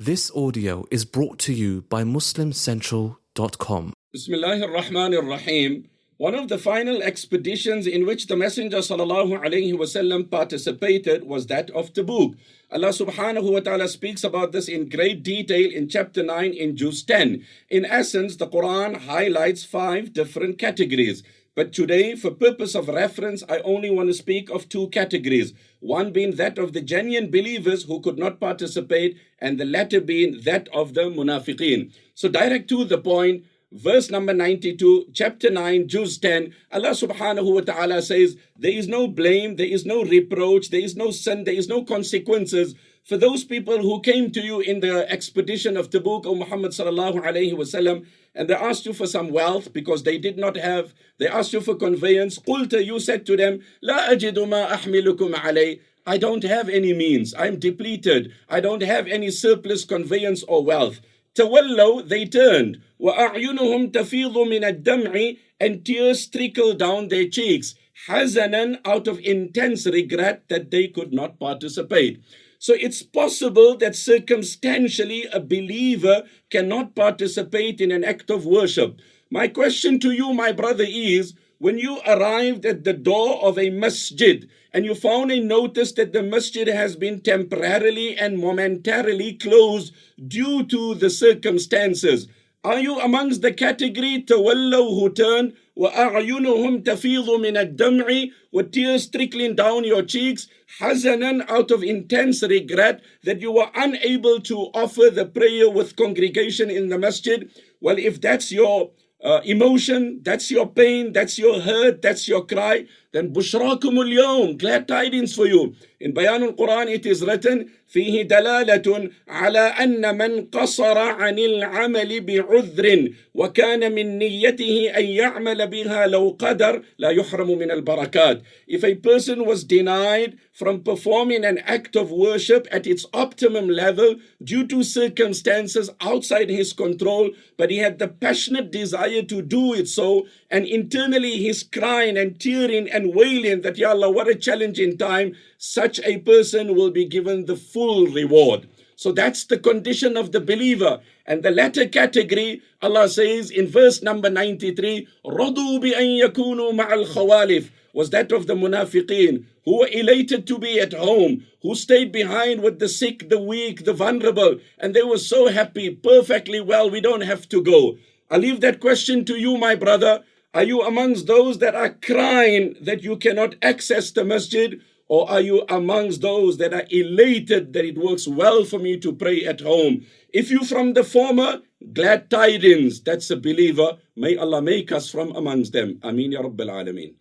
This audio is brought to you by MuslimCentral.com. Bismillah ar-Rahman ar-Rahim. One of the final expeditions in which the Messenger wasallam participated was that of Tabuk. Allah subhanahu wa ta'ala speaks about this in great detail in chapter 9 in Juz 10. In essence, the Quran highlights five different categories. But today, for purpose of reference, I only want to speak of two categories. One being that of the genuine believers who could not participate, and the latter being that of the munafiqeen. So direct to the point, verse number 92, chapter 9, Juz 10, Allah subhanahu wa ta'ala says, There is no blame, there is no reproach, there is no sin, there is no consequences for those people who came to you in the expedition of Tabuk, O Muhammad sallallahu alayhi wasallam, and they asked you for some wealth because they did not have, they asked you for conveyance. Qulta, you said to them, La ajidu ma ahmilukum alay. I don't have any means. I'm depleted. I don't have any surplus conveyance or wealth. Tawallo, they turned. وَأَعْيُنُهُمْ تَفِيضُ مِنَ الدَّمْعِ And tears trickled down their cheeks. Hazanan, out of intense regret that they could not participate. So it's possible that circumstantially a believer cannot participate in an act of worship. My question to you, my brother, is when you arrived at the door of a masjid and you found a notice that the masjid has been temporarily and momentarily closed due to the circumstances, are you amongst the category tawallu who turn وأعينهم تفيض من الدمع with tears trickling down your cheeks حزنا out of intense regret that you were unable to offer the prayer with congregation in the masjid well if that's your uh, emotion, that's your pain, that's your hurt, that's your cry, then bushrakum al glad tidings for you. In Bayan al-Quran it is written, فيه دلالة على أن من قصر عن العمل بعذر وكان من نيته أن يعمل بها لو قدر لا يحرم من البركات. If a person was denied from performing an act of worship at its optimum level due to circumstances outside his control, but he had the passionate desire to do it so, and internally he's crying and tearing and wailing that, Ya Allah, what a challenging time, such a person will be given the full reward. So that's the condition of the believer. And the latter category, Allah says in verse number 93, رَضُوا بِأَن يَكُونُوا مَعَ الْخَوَالِفِ was that of the munafiqeen who were elated to be at home, who stayed behind with the sick, the weak, the vulnerable, and they were so happy, perfectly well, we don't have to go. I leave that question to you, my brother. Are you amongst those that are crying that you cannot access the masjid? Or are you amongst those that are elated that it works well for me to pray at home? If you from the former, glad tidings, that's a believer. May Allah make us from amongst them. Ameen Ya Rabbil Alameen.